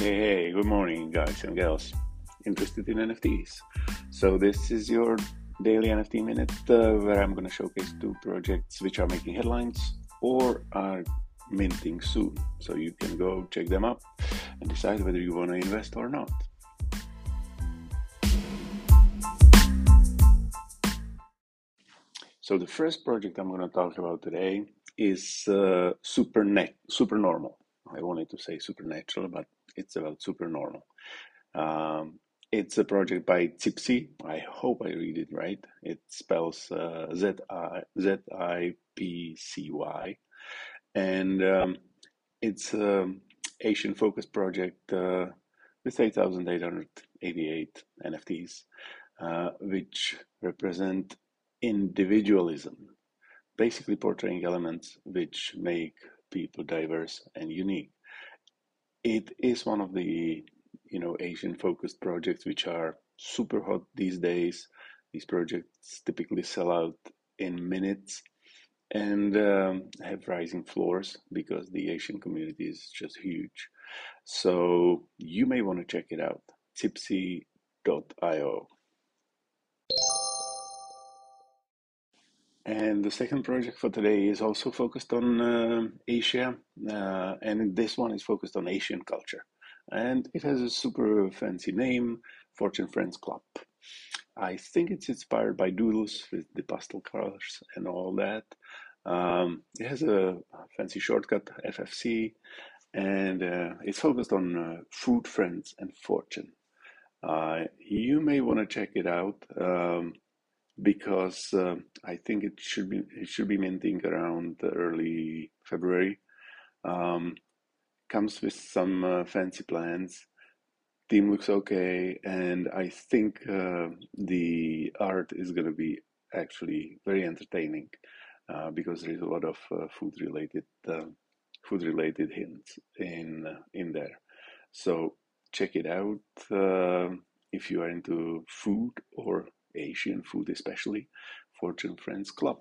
hey, hey, good morning, guys and girls interested in NFTs. So, this is your daily NFT minute uh, where I'm going to showcase two projects which are making headlines or are minting soon. So, you can go check them up and decide whether you want to invest or not. So, the first project I'm going to talk about today is uh, super, net, super normal. I wanted to say supernatural, but it's about supernormal. Um, it's a project by Zipcy. I hope I read it right. It spells uh, Z I Z I P C Y, and um, it's an Asian focused project uh, with 8,888 NFTs, uh, which represent individualism, basically portraying elements which make people diverse and unique. It is one of the you know Asian focused projects which are super hot these days. These projects typically sell out in minutes and um, have rising floors because the Asian community is just huge. So you may want to check it out. Zipcy.io. And the second project for today is also focused on uh, Asia, uh, and this one is focused on Asian culture. And it has a super fancy name, Fortune Friends Club. I think it's inspired by Doodles with the pastel colors and all that. Um, it has a fancy shortcut, FFC, and uh, it's focused on uh, food, friends, and fortune. Uh, you may want to check it out. Um, because uh, I think it should be it should be minting around early February. Um, comes with some uh, fancy plans. Team looks okay, and I think uh, the art is going to be actually very entertaining uh, because there is a lot of uh, food related uh, food related hints in in there. So check it out if you are into food or Asian food especially, Fortune Friends Club.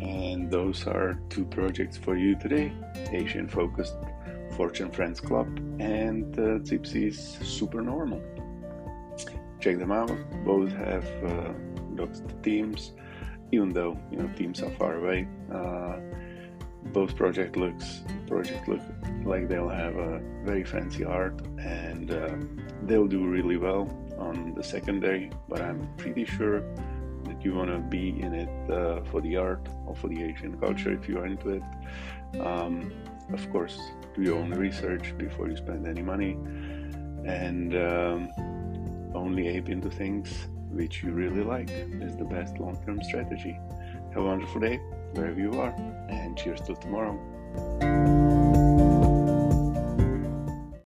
And those are two projects for you today Asian focused Fortune Friends Club and uh, Zipcy's Super Normal. Check them out. Both have uh, doxed teams, even though you know teams are far away. Uh, both project looks project look like they'll have a very fancy art and uh, they'll do really well on the second day but i'm pretty sure that you want to be in it uh, for the art or for the asian culture if you are into it. Um, of course do your own research before you spend any money. And um, only ape into things which you really like is the best long-term strategy. Have a wonderful day wherever you are, cheers till tomorrow.